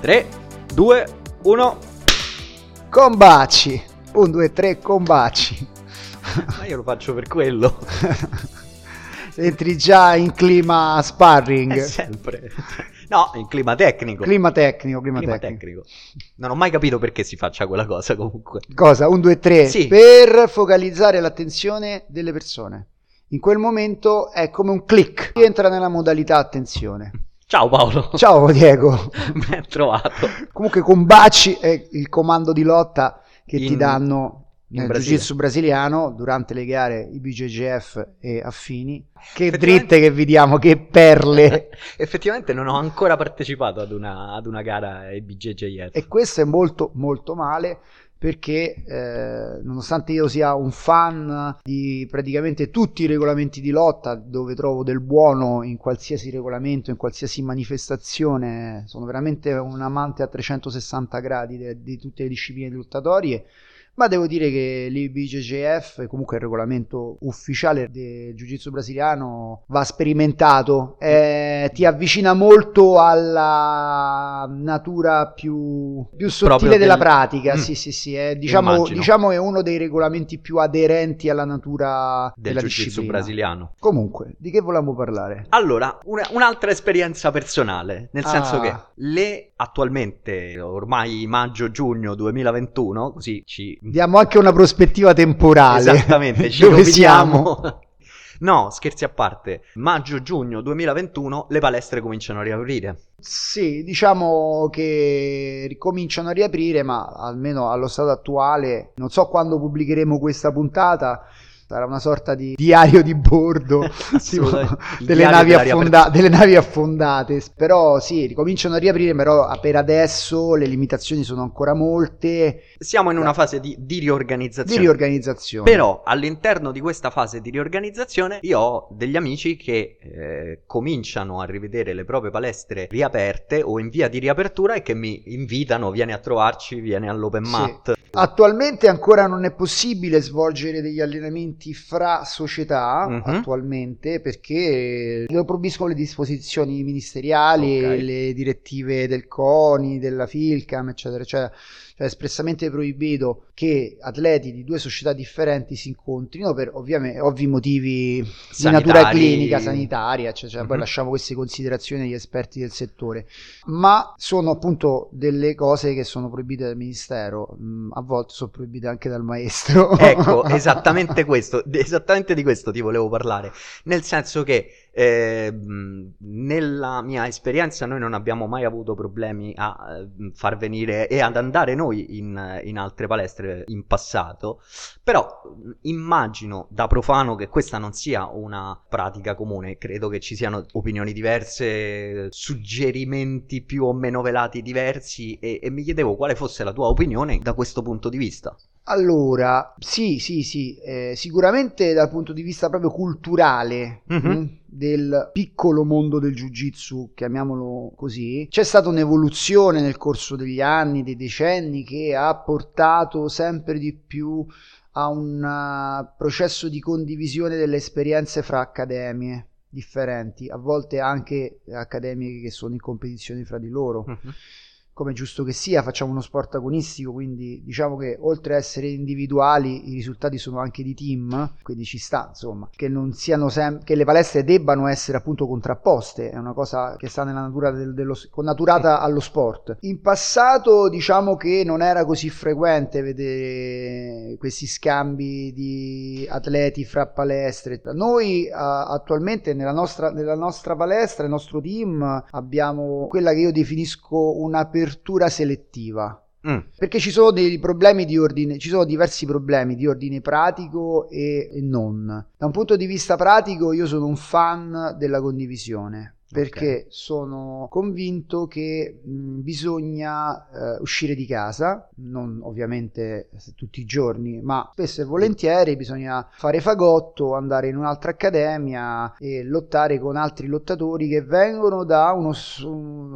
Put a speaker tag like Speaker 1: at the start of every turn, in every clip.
Speaker 1: 3, 2, 1.
Speaker 2: Combaci. 1, 2, 3, combaci.
Speaker 1: Ma io lo faccio per quello.
Speaker 2: Entri già in clima sparring.
Speaker 1: È sempre. No, in clima tecnico.
Speaker 2: Clima tecnico, clima,
Speaker 1: Clima
Speaker 2: tecnico.
Speaker 1: tecnico. Non ho mai capito perché si faccia quella cosa comunque.
Speaker 2: Cosa? 1, 2, 3.
Speaker 1: Sì.
Speaker 2: Per focalizzare l'attenzione delle persone. In quel momento è come un click. Entra nella modalità attenzione.
Speaker 1: Ciao Paolo.
Speaker 2: Ciao Diego.
Speaker 1: Ben trovato.
Speaker 2: Comunque combaci è il comando di lotta che ti
Speaker 1: In-
Speaker 2: danno
Speaker 1: in
Speaker 2: nel
Speaker 1: Brasile.
Speaker 2: jiu-jitsu brasiliano durante le gare IBJJF e affini. Che dritte che vi diamo, che perle.
Speaker 1: Effettivamente non ho ancora partecipato ad una, ad una gara IBJJF.
Speaker 2: e questo è molto molto male perché eh, nonostante io sia un fan di praticamente tutti i regolamenti di lotta dove trovo del buono in qualsiasi regolamento, in qualsiasi manifestazione, sono veramente un amante a 360 gradi di tutte le discipline lottatorie. Ma devo dire che l'IBJJF, comunque il regolamento ufficiale del Jiu-Jitsu brasiliano, va sperimentato, eh, ti avvicina molto alla natura più, più sottile
Speaker 1: Proprio
Speaker 2: della
Speaker 1: del-
Speaker 2: pratica.
Speaker 1: Mm.
Speaker 2: Sì, sì, sì, è, diciamo, diciamo è uno dei regolamenti più aderenti alla natura
Speaker 1: del
Speaker 2: della
Speaker 1: jiu-jitsu
Speaker 2: disciplina.
Speaker 1: brasiliano.
Speaker 2: Comunque, di che volevamo parlare?
Speaker 1: Allora, una- un'altra esperienza personale, nel
Speaker 2: Ah.
Speaker 1: senso che le attualmente, ormai maggio-giugno 2021, così ci...
Speaker 2: Diamo anche una prospettiva temporale.
Speaker 1: Esattamente, ci
Speaker 2: Dove siamo?
Speaker 1: No, scherzi a parte, maggio-giugno 2021 le palestre cominciano a riaprire.
Speaker 2: Sì, diciamo che ricominciano a riaprire, ma almeno allo stato attuale, non so quando pubblicheremo questa puntata, sarà una sorta di diario di bordo tipo, delle, navi affonda- delle navi affondate. Però sì, ricominciano a riaprire, però per adesso le limitazioni sono ancora molte
Speaker 1: Siamo in una fase di, di
Speaker 2: di
Speaker 1: riorganizzazione.
Speaker 2: riorganizzazione.
Speaker 1: Però all'interno di questa fase di riorganizzazione io ho degli amici che eh, cominciano a rivedere le proprie palestre riaperte o in via di riapertura e che mi invitano, vieni a trovarci, vieni all'open
Speaker 2: Sì.
Speaker 1: mat.
Speaker 2: Attualmente ancora non è possibile svolgere degli allenamenti fra società,
Speaker 1: Mhm.
Speaker 2: attualmente, perché lo proibiscono le disposizioni ministeriali,
Speaker 1: Ok.
Speaker 2: le direttive del CONI, della FILCAM, eccetera, eccetera. Cioè, è espressamente proibito che atleti di due società differenti si incontrino per ovvi motivi di natura
Speaker 1: Sanitari.
Speaker 2: clinica, sanitaria, eccetera. Poi
Speaker 1: Mhm.
Speaker 2: lasciamo queste considerazioni agli esperti del settore ma sono appunto delle cose che sono proibite dal ministero, a volte sono proibite anche dal maestro.
Speaker 1: Ecco, esattamente questo, esattamente di questo ti volevo parlare. Nel senso che eh, nella mia esperienza noi non abbiamo mai avuto problemi a eh, far venire e ad andare noi in, in altre palestre in passato, però immagino da profano che questa non sia una pratica comune, credo che ci siano opinioni diverse, suggerimenti più o meno velati diversi e, e mi chiedevo quale fosse la tua opinione da questo punto di vista.
Speaker 2: Allora, sì, sì, sì, eh, sicuramente dal punto di vista proprio culturale
Speaker 1: Mhm.
Speaker 2: mm, del piccolo mondo del jiu-jitsu, chiamiamolo così, c'è stata un'evoluzione nel corso degli anni, dei decenni, che ha portato sempre di più a un uh, processo di condivisione delle esperienze fra accademie differenti, a volte anche accademie che sono in competizione fra di loro come è giusto che sia, facciamo uno sport agonistico, quindi diciamo che oltre a essere individuali i risultati sono anche di team, quindi ci sta, insomma, che non siano sem- che le palestre debbano essere appunto contrapposte, è una cosa che sta nella natura del- dello connaturata allo sport. In passato diciamo che non era così frequente vedere questi scambi di atleti fra palestre. Noi a- attualmente nella nostra, nella nostra palestra, il nostro team, abbiamo quella che io definisco un'apertura selettiva.
Speaker 1: Mm.
Speaker 2: Perché ci sono dei problemi di ordine, ci sono diversi problemi di ordine pratico e, e non. Da un punto di vista pratico, io sono un fan della condivisione. Perché sono convinto che mh, bisogna eh, uscire di casa, non ovviamente tutti i giorni, ma spesso e volentieri bisogna fare fagotto, andare in un'altra accademia e lottare con altri lottatori che vengono da uno,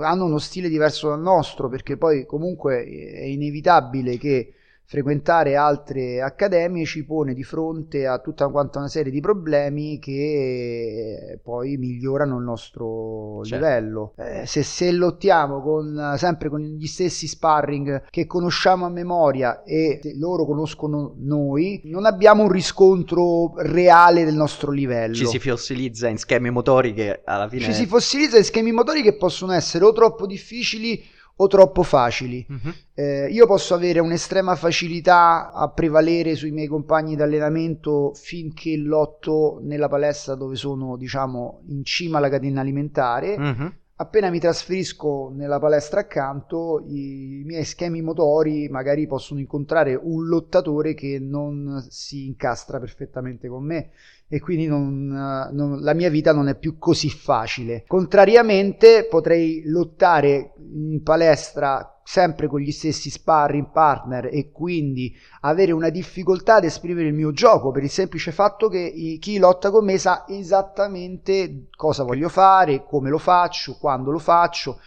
Speaker 2: hanno uno stile diverso dal nostro, perché poi comunque è inevitabile che frequentare altre accademie ci pone di fronte a tutta quanta una serie di problemi che poi migliorano il nostro certo. livello. Eh, se, se lottiamo con, sempre con gli stessi sparring che conosciamo a memoria e loro conoscono noi, non abbiamo un riscontro reale del nostro livello.
Speaker 1: Ci si fossilizza in schemi motori che alla fine...
Speaker 2: Ci si fossilizza in schemi motori che possono essere o troppo difficili o troppo facili. Uh-huh. Eh, io posso avere un'estrema facilità a prevalere sui miei compagni di allenamento finché lotto nella palestra dove sono, diciamo, in cima alla catena alimentare. Uh-huh. Appena mi trasferisco nella palestra accanto, i miei schemi motori magari possono incontrare un lottatore che non si incastra perfettamente con me e quindi non, non, la mia vita non è più così facile. Contrariamente potrei lottare in palestra sempre con gli stessi sparring partner e quindi avere una difficoltà ad esprimere il mio gioco per il semplice fatto che chi lotta con me sa esattamente cosa voglio fare, come lo faccio, quando lo faccio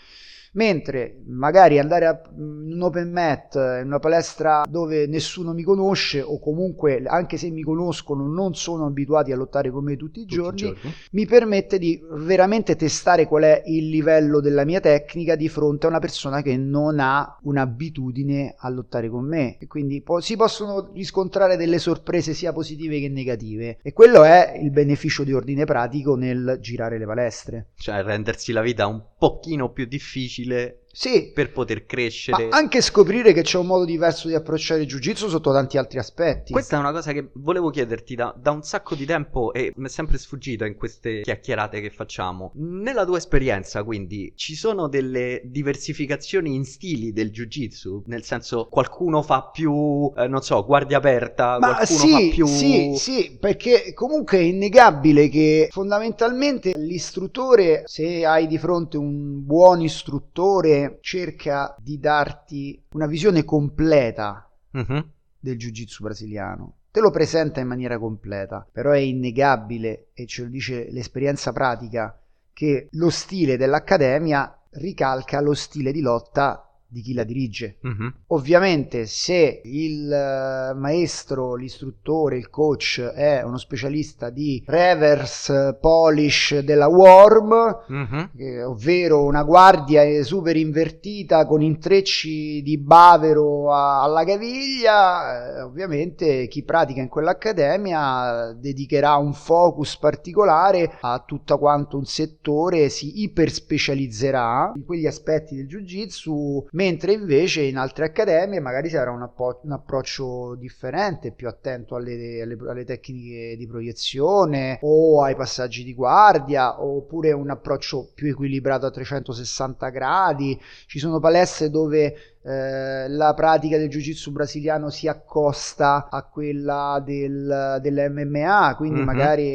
Speaker 2: mentre magari andare a un open mat in una palestra dove nessuno mi conosce o comunque anche se mi conoscono non sono abituati a lottare con me tutti i, tutti giorni, giorni, mi permette di veramente testare qual è il livello della mia tecnica di fronte a una persona che non ha un'abitudine a lottare con me. E quindi po- si possono riscontrare delle sorprese sia positive che negative. E quello è il beneficio di ordine pratico nel girare le palestre.
Speaker 1: Cioè rendersi la vita un pochino più difficile difficile
Speaker 2: sì,
Speaker 1: per poter crescere.
Speaker 2: Ma anche scoprire che c'è un modo diverso di approcciare il jiu-jitsu sotto tanti altri aspetti.
Speaker 1: Questa è una cosa che volevo chiederti da, da un sacco di tempo e mi è sempre sfuggita in queste chiacchierate che facciamo. Nella tua esperienza, quindi, ci sono delle diversificazioni in stili del jiu-jitsu? Nel senso, qualcuno fa più, eh, non so, guardia aperta, Ma qualcuno
Speaker 2: sì,
Speaker 1: fa più...
Speaker 2: Sì, sì, perché comunque è innegabile che fondamentalmente l'istruttore, se hai di fronte un buon istruttore, cerca di darti una visione completa uh-huh. del jiu-jitsu brasiliano. Te lo presenta in maniera completa, però è innegabile, e ce lo dice l'esperienza pratica, che lo stile dell'accademia ricalca lo stile di lotta di chi la dirige. Uh-huh. Ovviamente se il uh, maestro, l'istruttore, il coach è uno specialista di reverse polish della worm, uh-huh. eh, ovvero una guardia super invertita con intrecci di bavero a- alla caviglia, eh, ovviamente chi pratica in quell'accademia dedicherà un focus particolare a tutto quanto un settore, si iperspecializzerà in quegli aspetti del jiu-jitsu mentre invece in altre accademie magari si avrà un, appo- un approccio differente, più attento alle, alle, alle, tecniche di proiezione o ai passaggi di guardia, oppure un approccio più equilibrato a 360 gradi. Ci sono palestre dove eh, la pratica del jiu-jitsu brasiliano si accosta a quella del, dell'MMA, quindi mm-hmm. magari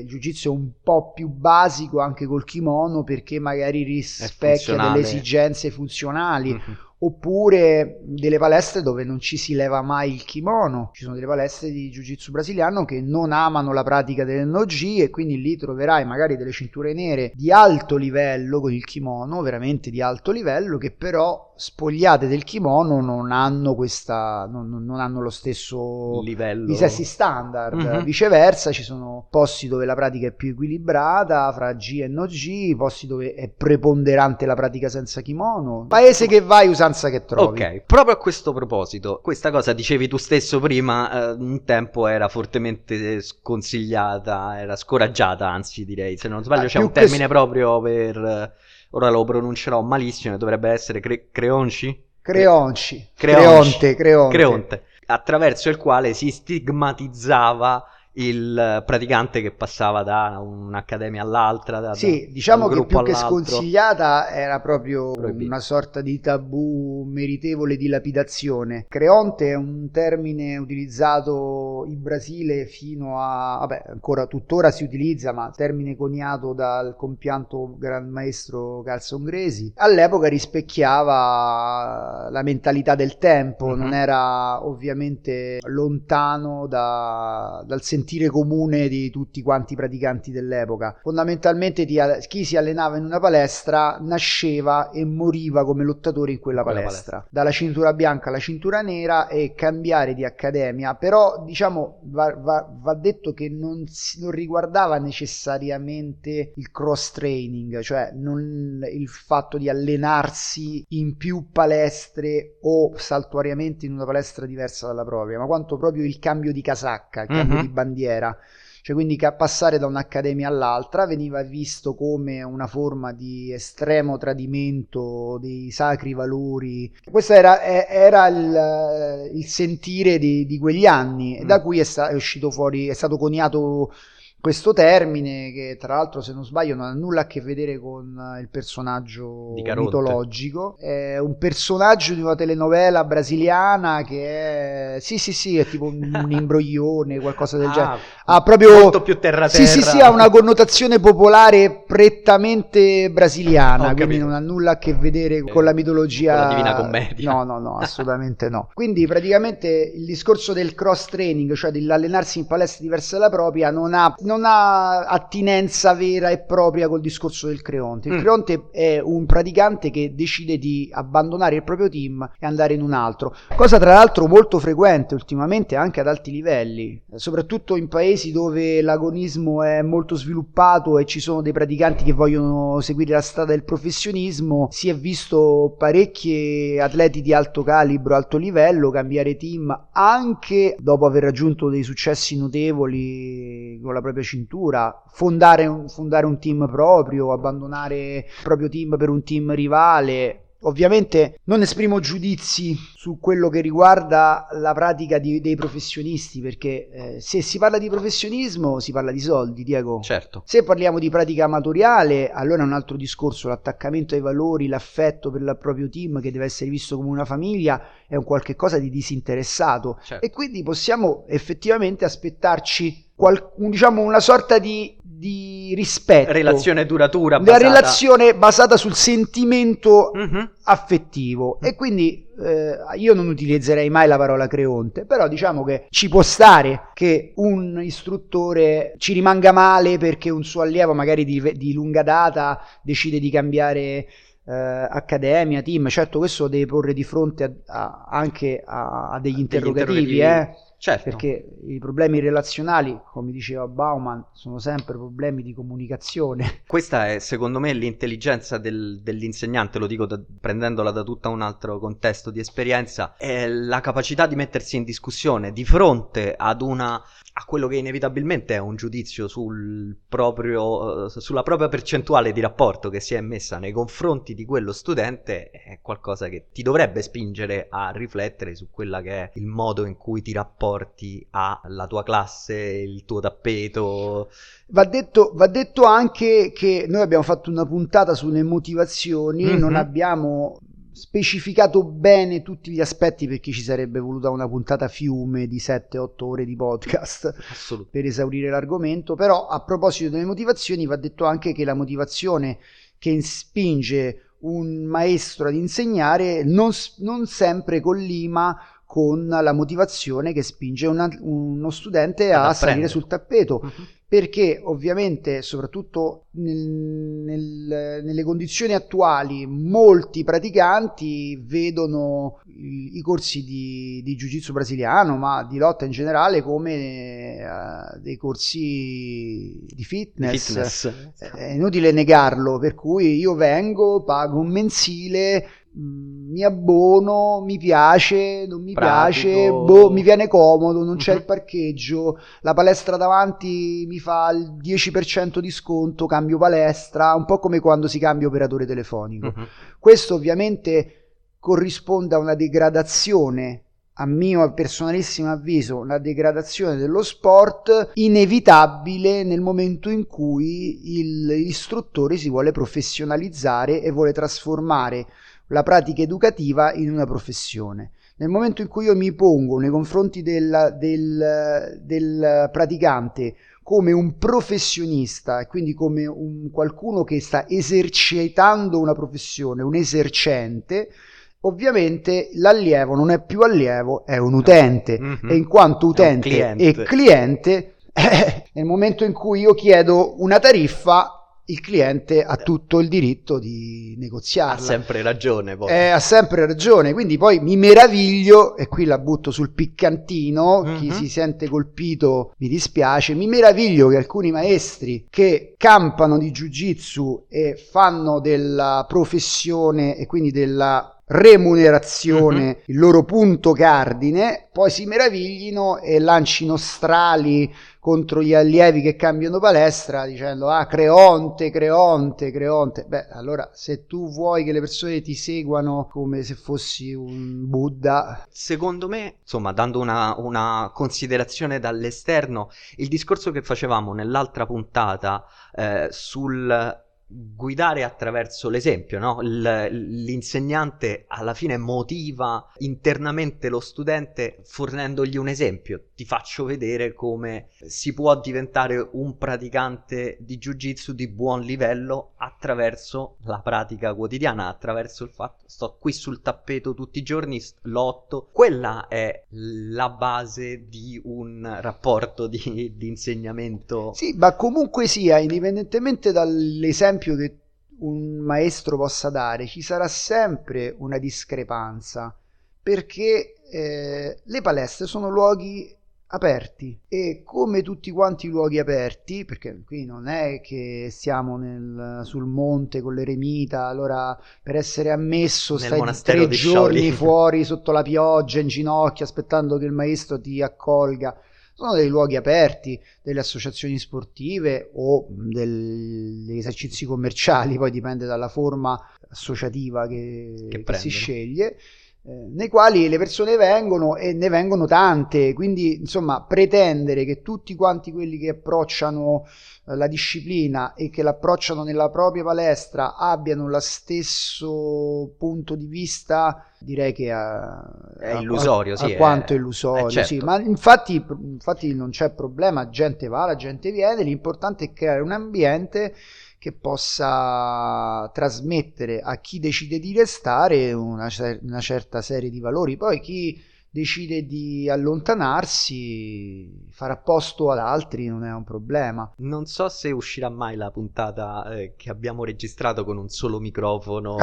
Speaker 2: il jiu-jitsu è un po' più basico anche col kimono perché magari rispecchia delle esigenze funzionali. Mm-hmm oppure delle palestre dove non ci si leva mai il kimono. Ci sono delle palestre di jiu-jitsu brasiliano che non amano la pratica dell'NOG e quindi lì troverai magari delle cinture nere di alto livello con il kimono, veramente di alto livello, che però spogliate del kimono non hanno questa non, non hanno lo stesso
Speaker 1: livello
Speaker 2: di sessi standard mm-hmm. viceversa ci sono posti dove la pratica è più equilibrata fra G e no G posti dove è preponderante la pratica senza kimono paese che vai usanza che trovi
Speaker 1: ok proprio a questo proposito questa cosa dicevi tu stesso prima eh, un tempo era fortemente sconsigliata era scoraggiata anzi direi se non sbaglio ah, c'è un termine s- proprio per ora lo pronuncerò malissimo, dovrebbe essere cre- Creonci?
Speaker 2: Creonci. Creonte, Creonte.
Speaker 1: Creonte. Attraverso il quale si stigmatizzava il praticante che passava da un'accademia all'altra. Da,
Speaker 2: sì, diciamo che più all'altro. che sconsigliata era proprio Proibito. una sorta di tabù meritevole di lapidazione. Creonte è un termine utilizzato in Brasile fino a, vabbè, ancora tuttora si utilizza, ma termine coniato dal compianto gran maestro Calzongresi. All'epoca rispecchiava la mentalità del tempo, mm-hmm. non era ovviamente lontano da, dal sentimento sentire comune di tutti quanti i praticanti dell'epoca. Fondamentalmente chi si allenava in una palestra nasceva e moriva come lottatore in quella, quella palestra. palestra. Dalla cintura bianca alla cintura nera e cambiare di accademia, però diciamo va, va, va detto che non, non, riguardava necessariamente il cross training, cioè non, il fatto di allenarsi in più palestre o saltuariamente in una palestra diversa dalla propria, ma quanto proprio il cambio di casacca, il cambio mm-hmm. di bandiera. Cioè, quindi passare da un'accademia all'altra veniva visto come una forma di estremo tradimento dei sacri valori. Questo era, era il, il, sentire di, di, quegli anni, e da mm. cui è, sta, è uscito fuori, è stato coniato questo termine che tra l'altro se non sbaglio non ha nulla a che vedere con il personaggio mitologico. È un personaggio di una telenovela brasiliana che è sì sì sì è tipo un, imbroglione qualcosa del ah, genere. Ha proprio
Speaker 1: molto più terra terra
Speaker 2: sì sì sì ha una connotazione popolare prettamente brasiliana Ho quindi non ha nulla a che vedere eh, con la mitologia con
Speaker 1: la divina commedia.
Speaker 2: No no no assolutamente no. Quindi praticamente il discorso del cross training cioè dell'allenarsi in palestre diverse dalla propria non ha non ha attinenza vera e propria col discorso del Creonte. Il mm. Creonte è un praticante che decide di abbandonare il proprio team e andare in un altro, cosa tra l'altro molto frequente ultimamente anche ad alti livelli, soprattutto in paesi dove l'agonismo è molto sviluppato e ci sono dei praticanti che vogliono seguire la strada del professionismo. Si è visto parecchi atleti di alto calibro, alto livello cambiare team anche dopo aver raggiunto dei successi notevoli con la propria cintura, fondare un, fondare un team proprio, abbandonare il proprio team per un team rivale. Ovviamente non esprimo giudizi su quello che riguarda la pratica di, dei professionisti, perché eh, se si parla di professionismo si parla di soldi, Diego.
Speaker 1: Certo.
Speaker 2: Se parliamo di pratica amatoriale, allora è un altro discorso, l'attaccamento ai valori, l'affetto per il proprio team che deve essere visto come una famiglia è un qualche cosa di disinteressato certo. e quindi possiamo effettivamente aspettarci qual, diciamo una sorta di, di rispetto.
Speaker 1: Relazione duratura.
Speaker 2: Basata... La relazione basata sul sentimento mm-hmm. affettivo. Mm. E quindi eh, io non utilizzerei mai la parola creonte, però diciamo che ci può stare che un istruttore ci rimanga male perché un suo allievo magari di, di lunga data decide di cambiare eh, accademia, team, certo questo deve porre di fronte a, a, anche a, a degli interrogativi, degli interrogativi. Eh?
Speaker 1: Certo.
Speaker 2: Perché i problemi relazionali, come diceva Bauman, sono sempre problemi di comunicazione.
Speaker 1: Questa è secondo me l'intelligenza del, dell'insegnante, lo dico da, prendendola da tutto un altro contesto di esperienza, è la capacità di mettersi in discussione di fronte ad una a quello che inevitabilmente è un giudizio sul proprio, sulla propria percentuale di rapporto che si è messa nei confronti di quello studente è qualcosa che ti dovrebbe spingere a riflettere su quella che è il modo in cui ti rapporti alla tua classe, il tuo tappeto.
Speaker 2: Va detto, va detto anche che noi abbiamo fatto una puntata sulle motivazioni, mm-hmm. non abbiamo specificato bene tutti gli aspetti perché ci sarebbe voluta una puntata fiume di 7-8 ore di podcast per esaurire l'argomento, però a proposito delle motivazioni va detto anche che la motivazione che spinge un maestro ad insegnare non, non sempre collima con la motivazione che spinge una, uno studente a salire sul tappeto. Uh-huh perché ovviamente soprattutto nel, nel, nelle condizioni attuali molti praticanti vedono i, i corsi di, di jiu-jitsu brasiliano ma di lotta in generale come uh, dei corsi di fitness, fitness. è inutile negarlo per cui io vengo pago un mensile mi abbono, mi piace, non mi Pratico. piace, boh, mi viene comodo, non c'è il parcheggio, la palestra davanti mi fa il 10% di sconto, cambio palestra, un po' come quando si cambia operatore telefonico. Uh-huh. Questo ovviamente corrisponde a una degradazione a mio personalissimo avviso, una degradazione dello sport inevitabile nel momento in cui l'istruttore si vuole professionalizzare e vuole trasformare la pratica educativa in una professione. Nel momento in cui io mi pongo nei confronti del, del, del praticante come un professionista e quindi come un, qualcuno che sta esercitando una professione, un esercente, ovviamente l'allievo non è più allievo, è un utente mm-hmm. e in quanto utente cliente. e cliente Eh, nel momento in cui io chiedo una tariffa, il cliente ha tutto il diritto di negoziarla.
Speaker 1: Ha sempre ragione. Poi.
Speaker 2: Eh, ha sempre ragione, quindi poi mi meraviglio, e qui la butto sul piccantino, mm-hmm. chi mhm. si sente colpito mi dispiace, mi meraviglio che alcuni maestri che campano di jiu-jitsu e fanno della professione e quindi della remunerazione uh-huh. il loro punto cardine, poi si meraviglino e lancino strali contro gli allievi che cambiano palestra dicendo ah Creonte, Creonte, Creonte. Beh, allora se tu vuoi che le persone ti seguano come se fossi un Buddha.
Speaker 1: Secondo me, insomma, dando una, una considerazione dall'esterno, il discorso che facevamo nell'altra puntata eh, sul guidare attraverso l'esempio, no? L'insegnante alla fine motiva internamente lo studente fornendogli un esempio. Ti faccio vedere come si può diventare un praticante di jiu-jitsu di buon livello attraverso la pratica quotidiana, attraverso il fatto sto qui sul tappeto tutti i giorni, lotto. Quella è la base di un rapporto di, di insegnamento.
Speaker 2: Sì, ma comunque sia, indipendentemente dall'esempio esempio che un maestro possa dare, ci sarà sempre una discrepanza perché eh, le palestre sono luoghi aperti. E come tutti quanti i luoghi aperti, perché qui non è che siamo nel, sul monte con l'eremita, allora per essere ammesso
Speaker 1: nel
Speaker 2: stai tre giorni fuori sotto la pioggia, in ginocchio, aspettando che il maestro ti accolga. Sono dei luoghi aperti, delle associazioni sportive o degli esercizi commerciali, poi dipende dalla forma associativa che, che, che si sceglie. Eh, nei quali le persone vengono e ne vengono tante, quindi insomma pretendere che tutti quanti quelli che approcciano eh, la disciplina e che l'approcciano nella propria palestra abbiano lo stesso punto di vista, direi che a,
Speaker 1: è illusorio, a,
Speaker 2: sì, quanto è illusorio,
Speaker 1: certo.
Speaker 2: sì, ma infatti, infatti non c'è problema, gente va, la gente viene, l'importante è creare un ambiente che possa trasmettere a chi decide di restare una, una certa serie di valori. Poi chi decide di allontanarsi, fare a posto ad altri non è un problema.
Speaker 1: Non so se uscirà mai la puntata eh, che abbiamo registrato con un solo microfono,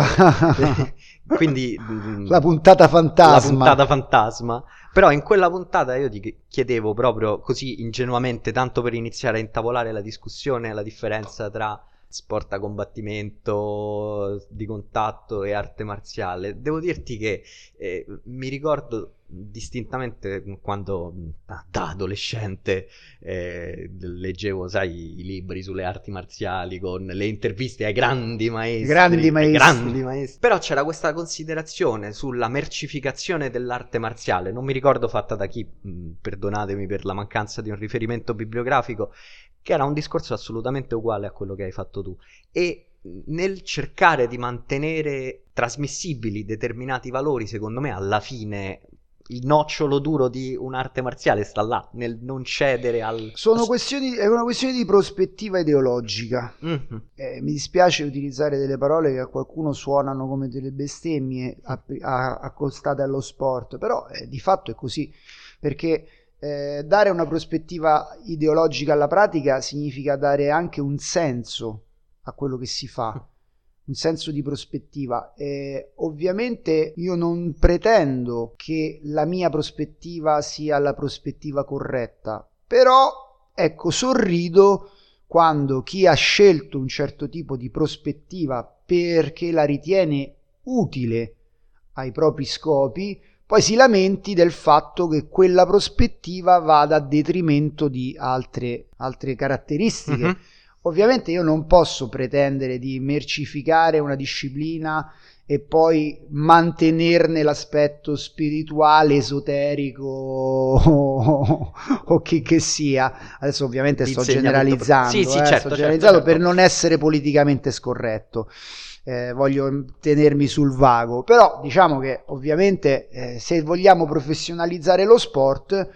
Speaker 1: quindi
Speaker 2: mm, la puntata fantasma.
Speaker 1: La puntata fantasma. Però in quella puntata io ti chiedevo proprio così ingenuamente, tanto per iniziare a intavolare la discussione, la differenza tra sport a combattimento di contatto e arte marziale. Devo dirti che eh, mi ricordo distintamente quando da adolescente eh, leggevo, sai, i libri sulle arti marziali con le interviste ai grandi maestri.
Speaker 2: Grandi maestri.
Speaker 1: Grandi maestri. Però c'era questa considerazione sulla mercificazione dell'arte marziale, non mi ricordo fatta da chi, mh, perdonatemi per la mancanza di un riferimento bibliografico, che era un discorso assolutamente uguale a quello che hai fatto tu. E nel cercare di mantenere trasmissibili determinati valori, secondo me, alla fine il nocciolo duro di un'arte marziale sta là, nel non cedere al...
Speaker 2: Sono questioni, è una questione di prospettiva ideologica. Mm-hmm. Eh, mi dispiace utilizzare delle parole che a qualcuno suonano come delle bestemmie accostate allo sport, però eh, di fatto è così, perché eh, dare una prospettiva ideologica alla pratica significa dare anche un senso a quello che si fa, un senso di prospettiva. E ovviamente io non pretendo che la mia prospettiva sia la prospettiva corretta, però ecco, sorrido quando chi ha scelto un certo tipo di prospettiva perché la ritiene utile ai propri scopi, poi si lamenti del fatto che quella prospettiva vada a detrimento di altre, altre caratteristiche. Mm-hmm. Ovviamente io non posso pretendere di mercificare una disciplina e poi mantenerne l'aspetto spirituale, esoterico o, o che, che, sia. Adesso ovviamente sto generalizzando,
Speaker 1: sì, sì,
Speaker 2: eh,
Speaker 1: certo,
Speaker 2: sto generalizzando
Speaker 1: certo,
Speaker 2: per non essere politicamente scorretto eh, voglio tenermi sul vago, però diciamo che ovviamente eh, se vogliamo professionalizzare lo sport,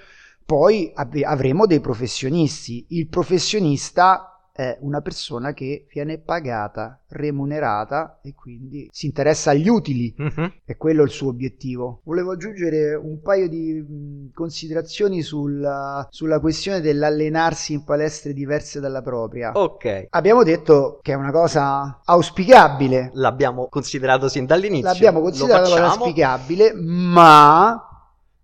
Speaker 2: poi ab- avremo dei professionisti. Il professionista è una persona che viene pagata, remunerata e quindi si interessa agli utili.
Speaker 1: Mhm.
Speaker 2: È quello il suo obiettivo. Volevo aggiungere un paio di mh, considerazioni sulla, sulla questione dell'allenarsi in palestre diverse dalla propria.
Speaker 1: Ok,
Speaker 2: Abbiamo detto che è una cosa auspicabile.
Speaker 1: l'abbiamo considerato sin dall'inizio.
Speaker 2: L'abbiamo considerato una cosa auspicabile, ma,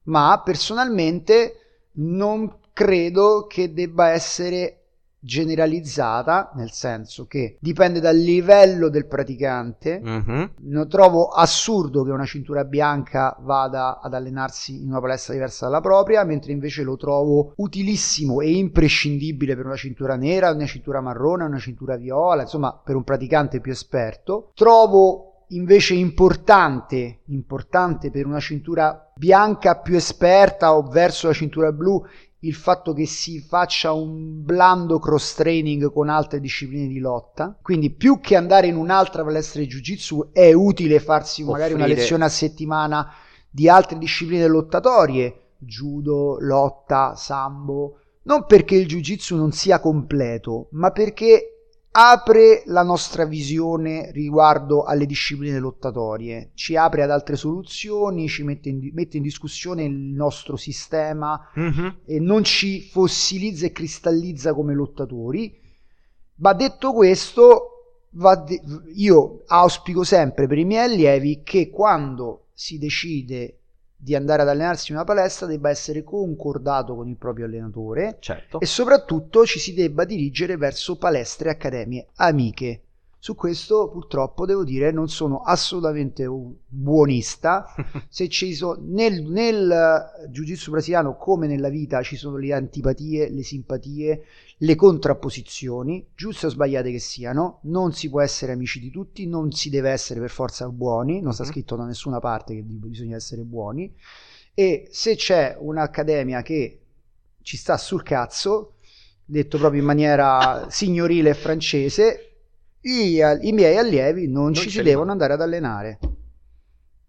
Speaker 2: ma personalmente non credo che debba essere generalizzata, nel senso che dipende dal livello del praticante.
Speaker 1: Mhm.
Speaker 2: Non trovo assurdo che una cintura bianca vada ad allenarsi in una palestra diversa dalla propria, mentre invece lo trovo utilissimo e imprescindibile per una cintura nera, una cintura marrone, una cintura viola, insomma, per un praticante più esperto. Trovo invece importante, importante per una cintura bianca più esperta o verso la cintura blu il fatto che si faccia un blando cross training con altre discipline di lotta. Quindi, più che andare in un'altra palestra di jiu-jitsu, è utile farsi magari una
Speaker 1: Offrire-
Speaker 2: lezione a settimana di altre discipline lottatorie, judo, lotta, sambo. Non perché il jiu-jitsu non sia completo, ma perché apre la nostra visione riguardo alle discipline lottatorie, ci apre ad altre soluzioni, ci mette in, mette in discussione il nostro sistema
Speaker 1: Mhm.
Speaker 2: e non ci fossilizza e cristallizza come lottatori. Ma detto questo, de- io auspico sempre per i miei allievi che quando si decide di andare ad allenarsi in una palestra debba essere concordato con il proprio allenatore
Speaker 1: Certo.
Speaker 2: e soprattutto ci si debba dirigere verso palestre e accademie amiche. Su questo purtroppo devo dire non sono assolutamente un buonista. Se ci sono nel, nel eh, jiu-jitsu brasiliano come nella vita ci sono le antipatie, le simpatie, le contrapposizioni, giuste o sbagliate che siano, non si può essere amici di tutti, non si deve essere per forza buoni, non sta
Speaker 1: Mhm.
Speaker 2: scritto da nessuna parte che bisogna essere buoni e se c'è un'accademia che ci sta sul cazzo, detto proprio in maniera signorile e francese, i, i miei allievi non, ci
Speaker 1: ce
Speaker 2: si devono andare ad allenare.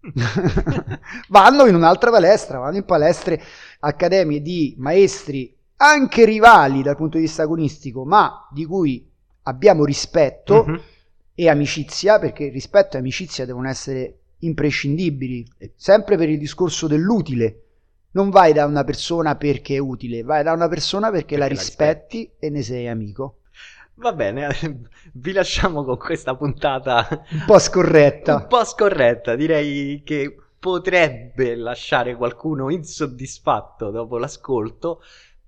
Speaker 2: vanno in un'altra palestra, vanno in palestre, accademie di maestri anche rivali dal punto di vista agonistico, ma di cui abbiamo rispetto
Speaker 1: Mhm.
Speaker 2: e amicizia, perché rispetto e amicizia devono essere imprescindibili, sempre per il discorso dell'utile. Non vai da una persona perché è utile, vai da una persona perché, la
Speaker 1: Perché la
Speaker 2: rispetti e ne sei amico.
Speaker 1: Va bene, vi lasciamo con questa puntata
Speaker 2: Un po' scorretta.
Speaker 1: un po' scorretta. Direi che potrebbe lasciare qualcuno insoddisfatto dopo l'ascolto.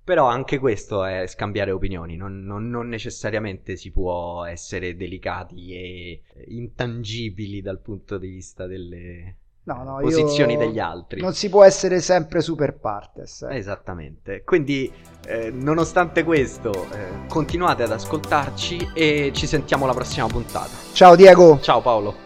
Speaker 1: Però anche questo è scambiare opinioni, non, non- non necessariamente si può essere delicati e intangibili dal punto di vista delle
Speaker 2: No, no,
Speaker 1: posizioni
Speaker 2: io-
Speaker 1: degli altri.
Speaker 2: Non si può essere sempre super partes. eh.
Speaker 1: Esattamente, quindi eh, nonostante questo eh, continuate ad ascoltarci e ci sentiamo alla prossima puntata.
Speaker 2: Ciao Diego.
Speaker 1: Ciao Paolo.